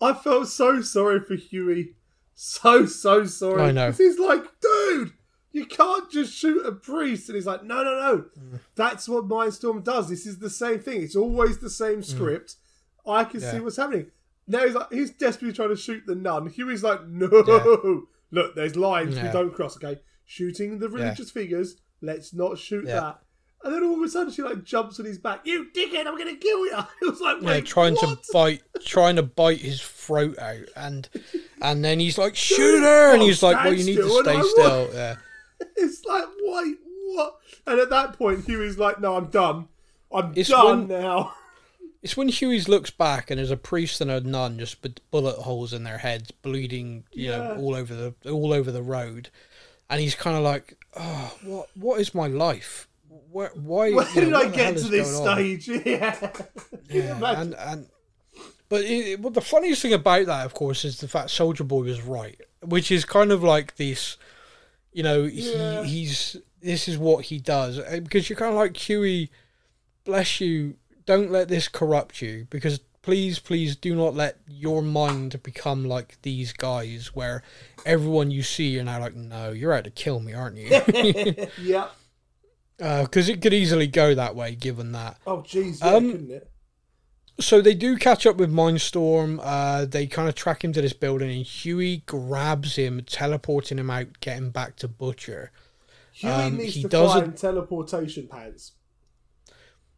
I felt so sorry for Hughie. So, so sorry. I know. He's like, dude, you can't just shoot a priest. And he's like, no, no, no. Mm. That's what Mindstorm does. This is the same thing. It's always the same script. I can see Mm. What's happening. Now he's like, he's desperately trying to shoot the nun. Hughie's like, no. Yeah. *laughs* Look, there's lines we don't cross, okay? Shooting the religious figures. Let's not shoot Yeah. that. And then all of a sudden she like jumps on his back. You dickhead, I'm gonna kill you. *laughs* It was like, Yeah, trying what? to *laughs* bite trying to bite his throat out and and then he's like shoot her and he's like well you need to stay still. Yeah. It's like, wait, what? And at that point, Hughie's like, no, I'm done. I'm It's done when- now. It's when Hughie's looks back and there's a priest and a nun just with bullet holes in their heads, bleeding, you know, all over the all over the road, and he's kind of like, "Oh, what what is my life? Where why? Where did know, I what the hell get to this stage? *laughs* Yeah. Yeah, and and but it, well, the funniest thing about that, of course, is the fact Soldier Boy was right, which is kind of like this, you know, Yeah. he he's this is what he does Uh, because you're kind of like Hughie, bless you, don't let this corrupt you because please, please do not let your mind become like these guys where everyone you see you're now like, no, you're out to kill me, aren't you? *laughs* yeah. Because it could easily go that way, given that. Oh, jeez, yeah, Um, couldn't it? so they do catch up with Mindstorm. Uh, they kind of track him to this building, and Hughie grabs him, teleporting him out, getting back to Butcher. Hughie um, needs he to find teleportation pants.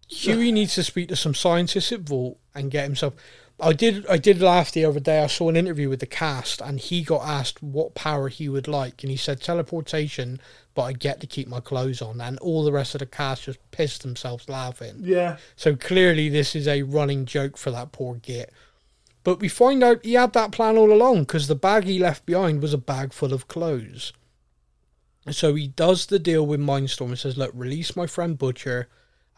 Hughie needs to speak to some scientists at Vought and get himself. I did. I did laugh the other day. I saw an interview with the cast, and he got asked what power he would like, and he said teleportation, but I get to keep my clothes on. And all the rest of the cast just pissed themselves laughing. Yeah. So clearly, this is a running joke for that poor git. But we find out he had that plan all along because the bag he left behind was a bag full of clothes. So he does the deal with Mindstorm and says, Look, release my friend Butcher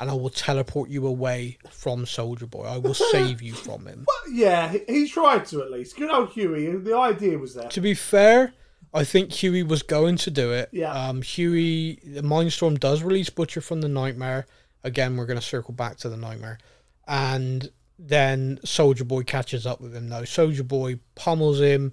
and I will teleport you away from Soldier Boy. I will *laughs* save you from him. But yeah, he, he tried to at least. Good old Hughie. The idea was there. To be fair, I think Hughie was going to do it. Yeah. Um, Hughie, the Mindstorm does release Butcher from the nightmare. Again, we're going to circle back to the nightmare. And then Soldier Boy catches up with him, though. Soldier Boy pummels him,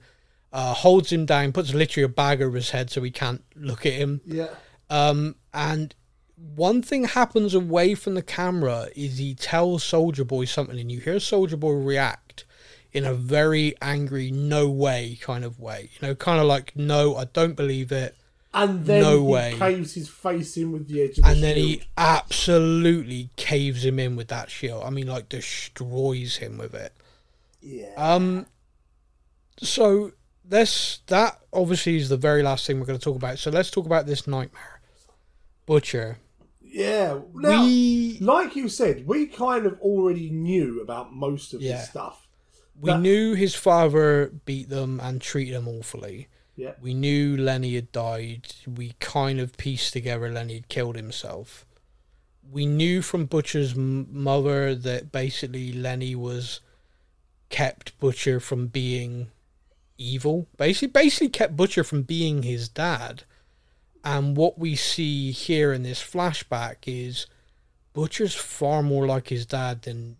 uh, holds him down, puts literally a bag over his head so he can't look at him. Yeah. Um, and one thing happens away from the camera is he tells Soldier Boy something, and you hear Soldier Boy react in a very angry, no way kind of way. You know, kind of like, no, I don't believe it. And then No he way. caves his face in with the edge of the And then he absolutely caves him in with that shield. I mean, like, destroys him with it. Yeah. Um, so this that obviously is the very last thing we're going to talk about. So let's talk about this nightmare, Butcher. Yeah. Now, we like you said, we kind of already knew about most of Yeah. this stuff. we that- knew his father beat them and treated them awfully. Yeah. We knew Lenny had died. We kind of pieced together Lenny had killed himself. We knew from Butcher's m- mother that basically Lenny was kept Butcher from being evil. Basically, basically kept Butcher from being his dad. And what we see here in this flashback is Butcher's far more like his dad than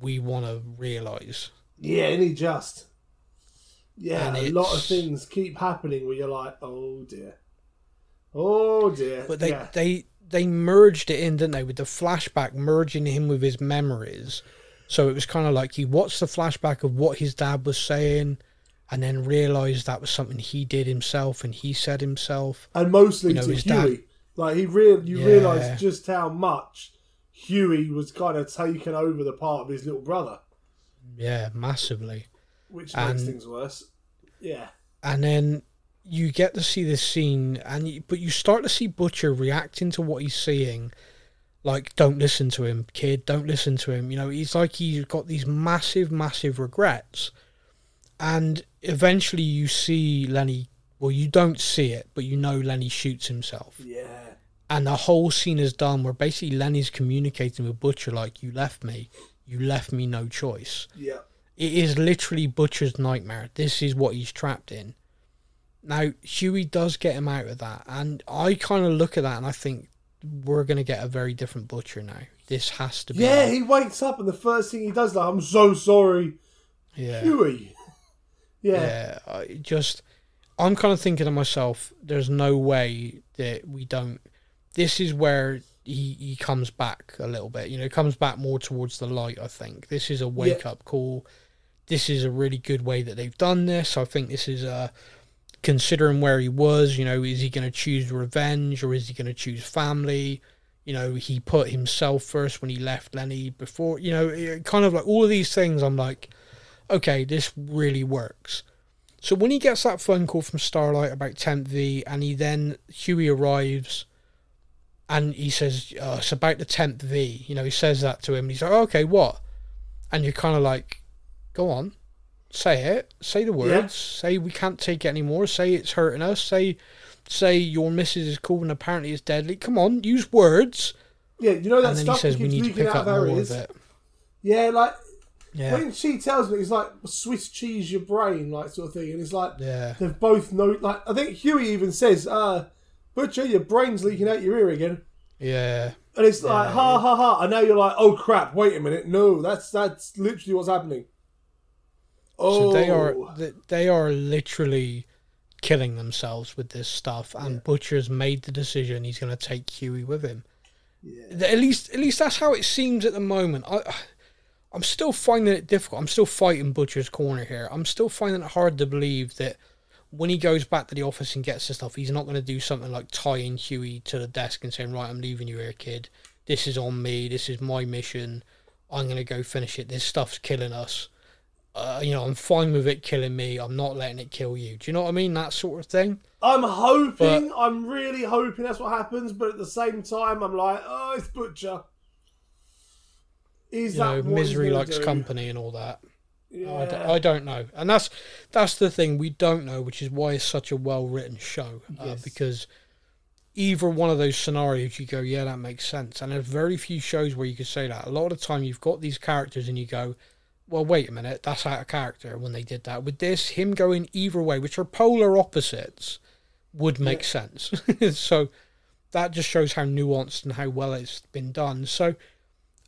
we want to realize. Yeah, and he just. Yeah, And a lot of things keep happening where you're like, oh dear. Oh dear. But they yeah. they they merged it in, didn't they, with the flashback merging him with his memories. So it was kind of like he watched the flashback of what his dad was saying, and then realized that was something he did himself and he said himself. and mostly you know, to his Hughie. dad- Like he real you Yeah. realise just how much Hughie was kind of taken over the part of his little brother, Yeah, massively. which And- makes things worse. Yeah. and then you get to see this scene and you, but you start to see butcher reacting to what he's seeing like don't listen to him kid don't listen to him you know he's like he's got these massive massive regrets and eventually you see lenny well you don't see it but you know lenny shoots himself Yeah. and the whole scene is done where basically lenny's communicating with butcher like you left me you left me no choice Yeah. it is literally Butcher's nightmare. This is what he's trapped in. Now, Hughie does get him out of that, and I kind of look at that and I think we're going to get a very different Butcher now. This has to be. Yeah, he wakes up and the first thing he does, like, I'm so sorry, yeah. Hughie. Yeah. Yeah, I just I'm kind of thinking to myself, there's no way that we don't. This is where he he comes back a little bit. You know, comes back more towards the light. I think this is a wake up call. This is a really good way that they've done this. I think this is a considering where he was. You know, is he going to choose revenge or is he going to choose family? You know, he put himself first when he left Lenny before. You know, kind of like all of these things. I'm like, okay, this really works. So when he gets that phone call from Starlight about Temp V, and he then Hughie arrives, and he says oh, it's about the Temp V. You know, he says that to him. And he's like, oh, okay, what? And you're kind of like, go on, say it, say the words, say we can't take it anymore, say it's hurting us, say, say your missus is cool and apparently it's deadly. Come on, use words. Yeah, you know that and then he stuff says that we need to pick up more of it. Yeah, like Yeah, when she tells me it's like Swiss cheese your brain, like sort of thing, and it's like yeah, they've both know. Like I think Hughie even says, uh, "Butcher, your brain's leaking out your ear again," yeah. and it's like, "Ha ha ha!" And now you're like, "Oh crap! Wait a minute! No, that's that's literally what's happening." Oh, So they are they are literally killing themselves with this stuff, and Butcher's made the decision he's going to take Hughie with him. Th- At least, at least that's how it seems at the moment. I, I'm still finding it difficult. I'm still fighting Butcher's corner here. I'm still finding it hard to believe that when he goes back to the office and gets the stuff, he's not going to do something like tying Hughie to the desk and saying, "Right, I'm leaving you here, kid. This is on me. This is my mission. I'm going to go finish it. This stuff's killing us." uh, you know, I'm fine with it killing me. I'm not letting it kill you. Do you know what I mean? That sort of thing. I'm hoping, I'm really hoping that's what happens, but at the same time, I'm like, oh, it's Butcher. Is You that know, misery likes do? company and all that. Yeah. I don't know, and that's that's the thing we don't know, which is why it's such a well written show. Uh, Yes. Because either one of those scenarios, you go, yeah, that makes sense. And there's very few shows where you could say that. A lot of the time, you've got these characters, and you go, well, wait a minute, that's out of character when they did that. With this, him going either way, which are polar opposites, would make sense. *laughs* so that just shows how nuanced and how well it's been done. So.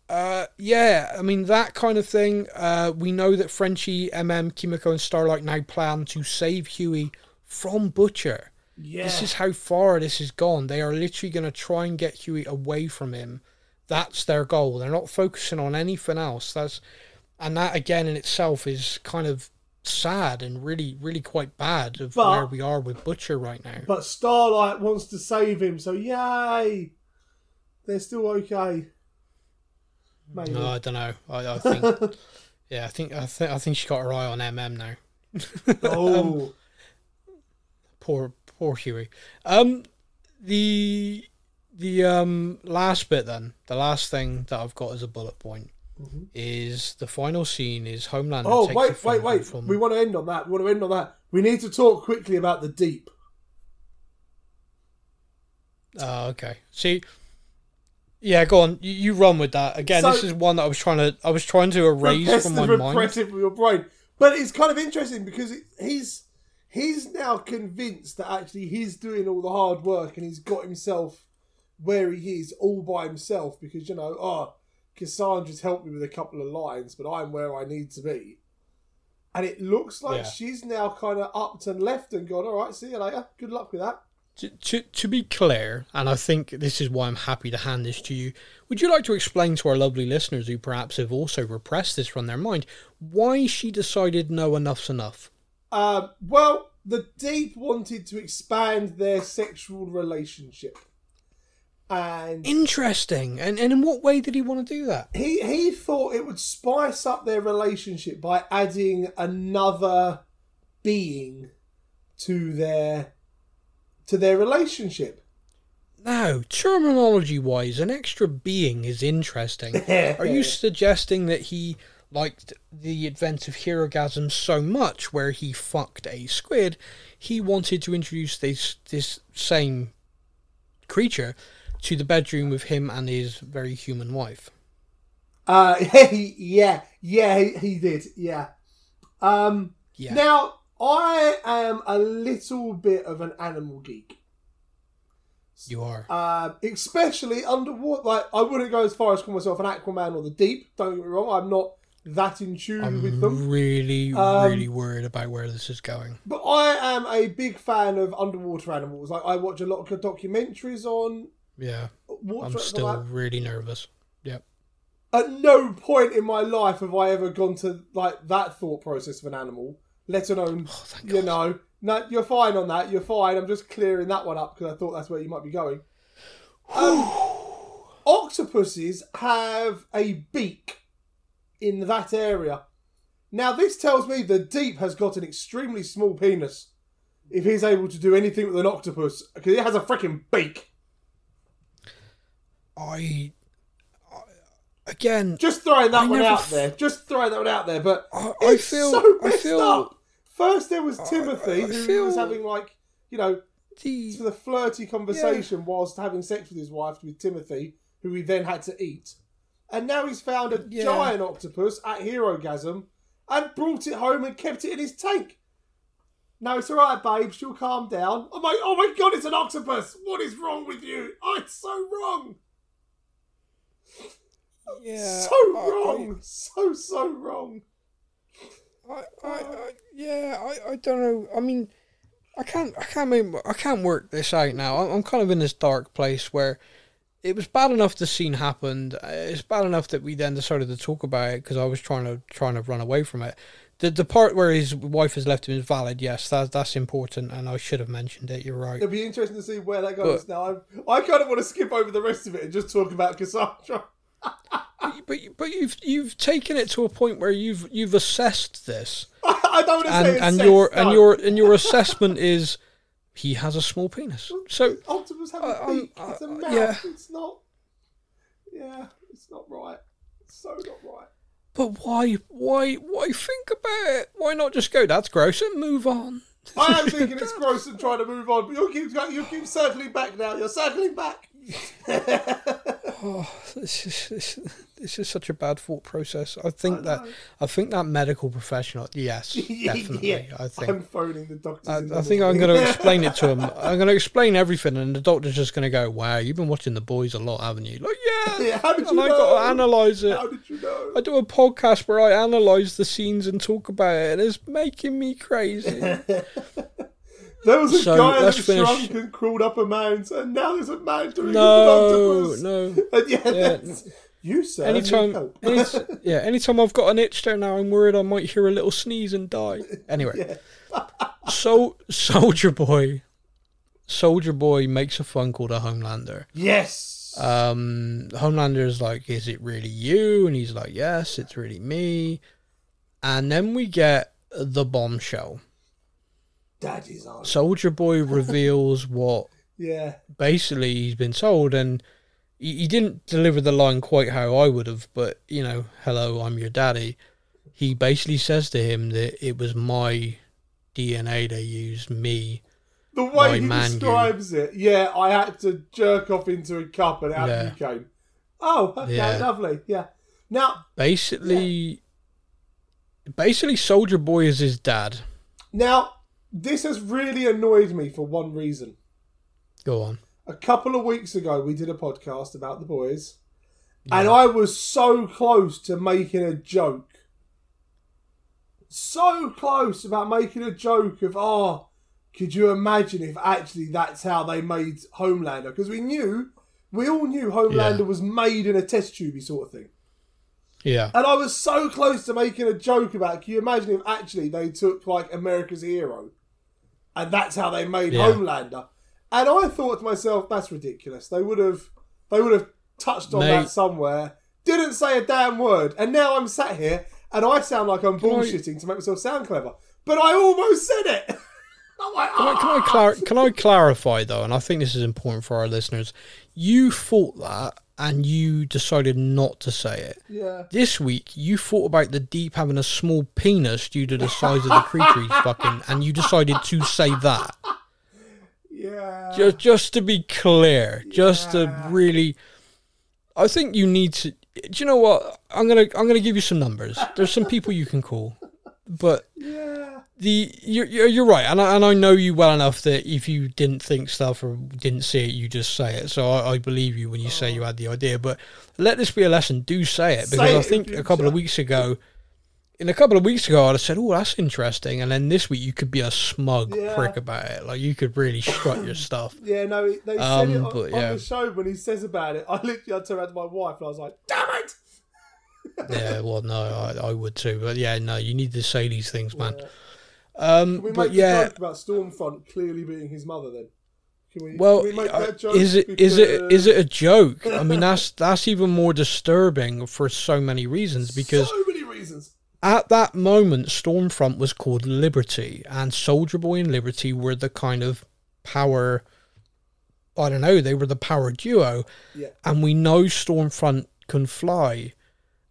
Uh, yeah, I mean that kind of thing. Uh, we know that Frenchie, MM, Kimiko, and Starlight now plan to save Hughie from Butcher. yeah. This is how far this has gone. They are literally going to try and get Hughie away from him. That's their goal. They're not focusing on anything else. That's and that again in itself is kind of sad and really, really quite bad of But- where we are with Butcher right now. But Starlight wants to save him, so yay! They're still okay. Maybe. No, I don't know. I, I think, *laughs* yeah, I think I think I think she got her eye on MM now. *laughs* *laughs* oh, poor poor Hughie. Um the the um last bit then, the last thing that I've got as a bullet point is the final scene is Homelander. oh, wait, wait, wait. From, We want to end on that. We want to end on that. We need to talk quickly about the deep. Oh, okay. See, yeah, go on. You, you run with that again. this is one that I was trying to I was trying to erase from the my mind. repressive of your brain. But it's kind of interesting because it, he's he's now convinced that actually he's doing all the hard work and he's got himself where he is all by himself because you know, oh, Cassandra's helped me with a couple of lines, but I'm where I need to be. and it looks like Yeah. she's now kind of upped and left and gone. All right, see you later. Good luck with that. To, to, to be clear, and I think this is why I'm happy to hand this to you, would you like to explain to our lovely listeners who perhaps have also repressed this from their mind why she decided no, enough's enough? Um, well, the Deep wanted to expand their sexual relationship, and Interesting. And, and in what way did he want to do that? he he thought it would spice up their relationship by adding another being to their to their relationship. Now, terminology wise, an extra being is interesting. *laughs* Are you suggesting that he liked the advent of Herogasm so much where he fucked a squid, he wanted to introduce this this same creature to the bedroom with him and his very human wife? Uh, *laughs* yeah, yeah, he, he did, yeah. Um, Yeah. Now, I am a little bit of an animal geek. you are. Um, especially underwater. Like, I wouldn't go as far as call myself an Aquaman or the Deep. Don't get me wrong. I'm not that in tune I'm with them. really, Um, really worried about where this is going. But I am a big fan of underwater animals. Like, I watch a lot of documentaries on Yeah. I'm still that. really nervous. Yep. At no point in my life have I ever gone to like that thought process of an animal, let alone Oh, you God. know. No, you're fine on that. You're fine. I'm just clearing that one up because I thought that's where you might be going. Um, *sighs* octopuses have a beak in that area. Now, this tells me the deep has got an extremely small penis. If he's able to do anything with an octopus, because it has a freaking beak. I, I again, Just throwing that I one out f- there. Just throwing that one out there. But I, I feel, so I feel up. First, there was oh, Timothy, I who feel- was having like, you know, the for the flirty conversation whilst having sex with his wife with Timothy, who he then had to eat. And now he's found a Yeah. giant octopus at Herogasm and brought it home and kept it in his tank. No, it's alright, babe. She'll calm down. Oh I'm like, oh my god, it's an octopus. What is wrong with you? Oh, it's so wrong. yeah, so I- wrong. So, so wrong. I, I, oh. I, yeah, I, I don't know. I mean, I can't, I can't, make, I can't work this out now. I'm, I'm kind of in this dark place where it was bad enough the scene happened. It's bad enough that we then decided to talk about it because I was trying to trying to run away from it. The the part where his wife has left him is valid. Yes, that that's important, and I should have mentioned it. You're right. It'll be interesting to see where that goes But- now. I, I kind of want to skip over the rest of it and just talk about Cassandra. *laughs* But but you've you've taken it to a point where you've you've assessed this, *laughs* I don't want to and say and your sex, and your and your *laughs* assessment is he has a small penis. So Octopus have a um, it's a uh, mouth. yeah. It's not. Yeah, it's not right. It's so not right. But why, why, why think about it? Why not just go, that's gross, and move on? I am *laughs* thinking it's gross and trying to move on, but you keep you keep circling back now. You're circling back. Oh, this is, this, this is such a bad thought process. I think that, I think that medical professional, yes, *laughs* definitely. yeah, I I'm think, phoning the doctors. I, the I think I'm going to *laughs* explain it to him. I'm going to explain everything, and the doctor's just going to go, wow, you've been watching The Boys a lot, haven't you? Like, yeah. *laughs* Yeah, how did and you I got to analyse it. How did you know? I do a podcast where I analyse the scenes and talk about it, and it's making me crazy. There was a So, guy that shrunk and crawled up a mountain, and now there's a man doing no, it with an no. octopus. And yeah, you sir, anytime, any, *laughs* yeah, anytime I've got an itch there now, I'm worried I might hear a little sneeze and die. Anyway, *laughs* so Soldier Boy, Soldier Boy makes a phone call to Homelander. yes. Um, Homelander's like, "Is it really you?" And he's like, "Yes, it's really me." And then we get the bombshell. Daddy's on. Soldier Boy reveals what *laughs* Yeah. basically he's been told and he, didn't deliver the line quite how I would have, but you know, hello, I'm your daddy. He basically says to him that it was my DNA they used, me. The way he man describes it, yeah, I had to jerk off into a cup and out Yeah. you came. Oh, okay, Yeah. lovely. Yeah. Now, Basically, basically, Soldier Boy is his dad. now, this has really annoyed me for one reason. Go on. A couple of weeks ago, we did a podcast about the boys, and I was so close to making a joke so close about making a joke of, oh, could you imagine if actually that's how they made Homelander? Because we knew, we all knew Homelander Yeah. was made in a test tube sort of thing. Yeah. And I was so close to making a joke about, can you imagine if actually they took like America's Hero and that's how they made Yeah. Homelander? And I thought to myself, that's ridiculous. They would have they would have touched on Mate. that somewhere. Didn't say a damn word. And now I'm sat here and I sound like I'm Can I- bullshitting to make myself sound clever. But I almost said it. *laughs* Like, Can I, can, I "Ah." clar- can I clarify though, and I think this is important for our listeners? You thought that, and you decided not to say it. Yeah. This week, you thought about the deep having a small penis due to the size of the creature he's fucking, and you decided to say that. Yeah. Just, just to be clear, just to really, I think you need to. Do you know what? I'm gonna I'm gonna give you some numbers. There's some people you can call, but yeah. the you're you're right, and I, and I know you well enough that if you didn't think stuff or didn't see it, you just say it. So I, I believe you when you say you had the idea. But let this be a lesson. Do say it because it I in think a couple of weeks ago. In a couple of weeks ago, I'd have said, "Oh, that's interesting," and then this week you could be a smug Yeah. prick about it. Like you could really strut your *coughs* stuff. Yeah, no, they said Um, it on, but on yeah. the show when he says about it. *laughs* I literally I turned around to my wife and I was like, "Damn it!" yeah, well, no, I, I would too, but yeah, no, you need to say these things, man. Yeah. Um, Can we but make yeah, joke about Stormfront clearly being his mother then? Can we, Well, we make that joke? is it is it is it a joke? I mean, *laughs* that's that's even more disturbing for so many reasons because so many reasons. At that moment, Stormfront was called Liberty, and Soldier Boy and Liberty were the kind of power. I don't know. They were the power duo, Yeah, and we know Stormfront can fly,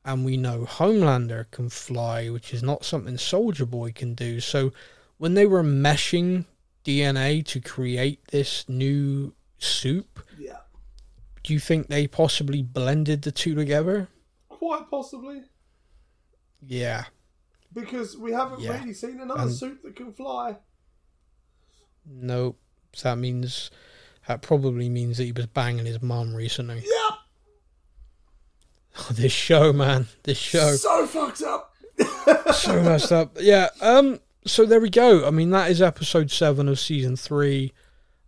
and we know Homelander can fly, which is not something Soldier Boy can do. So, when they were meshing DNA to create this new supe, yeah, do you think they possibly blended the two together? quite possibly Yeah. because we haven't Yeah. really seen another And- suit that can fly. No. So that means that probably means that he was banging his mum recently. Yeah, *laughs* this show, man. This show. so fucked up. *laughs* so messed up. Yeah. Um. So there we go. I mean, that is episode seven of season three.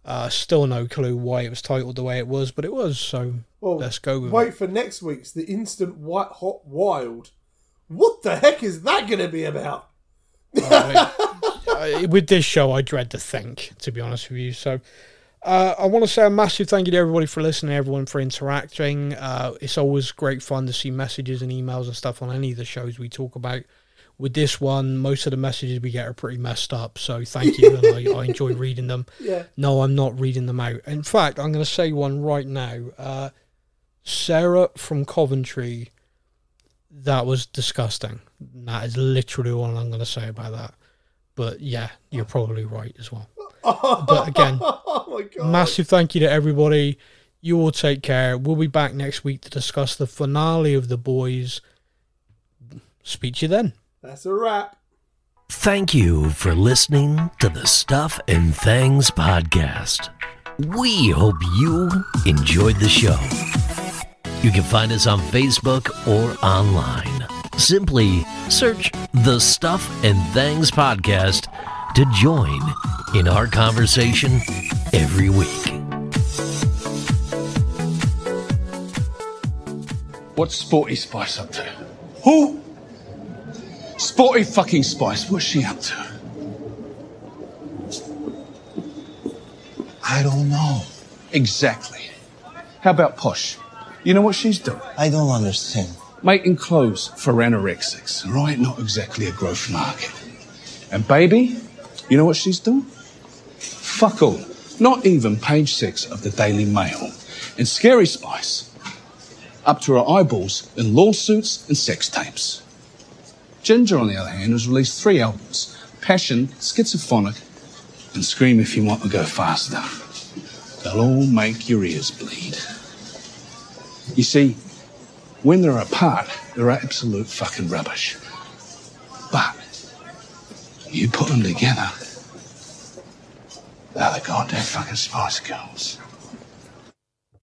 Uh, still no clue why it was titled the way it was, but it was. So Well, let's go with wait it. for next week's the instant white hot wild. What the heck is that going to be about? Uh, *laughs* with this show, I dread to think, to be honest with you. So, uh, I want to say a massive thank you to everybody for listening, everyone for interacting. Uh, it's always great fun to see messages and emails and stuff on any of the shows we talk about. With this one, most of the messages we get are pretty messed up. So, thank you, and I, I enjoy *laughs* reading them. Yeah, No, I'm not reading them out. In fact, I'm going to say one right now. Uh, Sarah from Coventry, that was disgusting. That is literally all I'm going to say about that. But yeah, you're probably right as well. *laughs* But again, oh my god. massive thank you to everybody. You all take care. We'll be back next week to discuss the finale of The Boys. Speak to you then. That's a wrap. Thank you for listening to the Stuff and Things podcast. We hope you enjoyed the show. You can find us on Facebook or online. Simply search the Stuff and Things podcast to join in our conversation every week. What's Sporty Spice up to? Who? Sporty fucking Spice. What's she up to? I don't know. Exactly. How about Posh? You know what she's doing? I don't understand. Making clothes for anorexics, right? Not exactly a growth market. And baby, you know what she's doing? Fuck all. Not even page six of the Daily Mail. And Scary Spice, up to her eyeballs in lawsuits and sex tapes. Ginger, on the other hand, has released three albums Passion, Schizophrenic, and Scream If You Want to Go Faster. They'll all make your ears bleed. You see, when they're apart, they're absolute fucking rubbish. But you put them together, they're the goddamn fucking Spice Girls.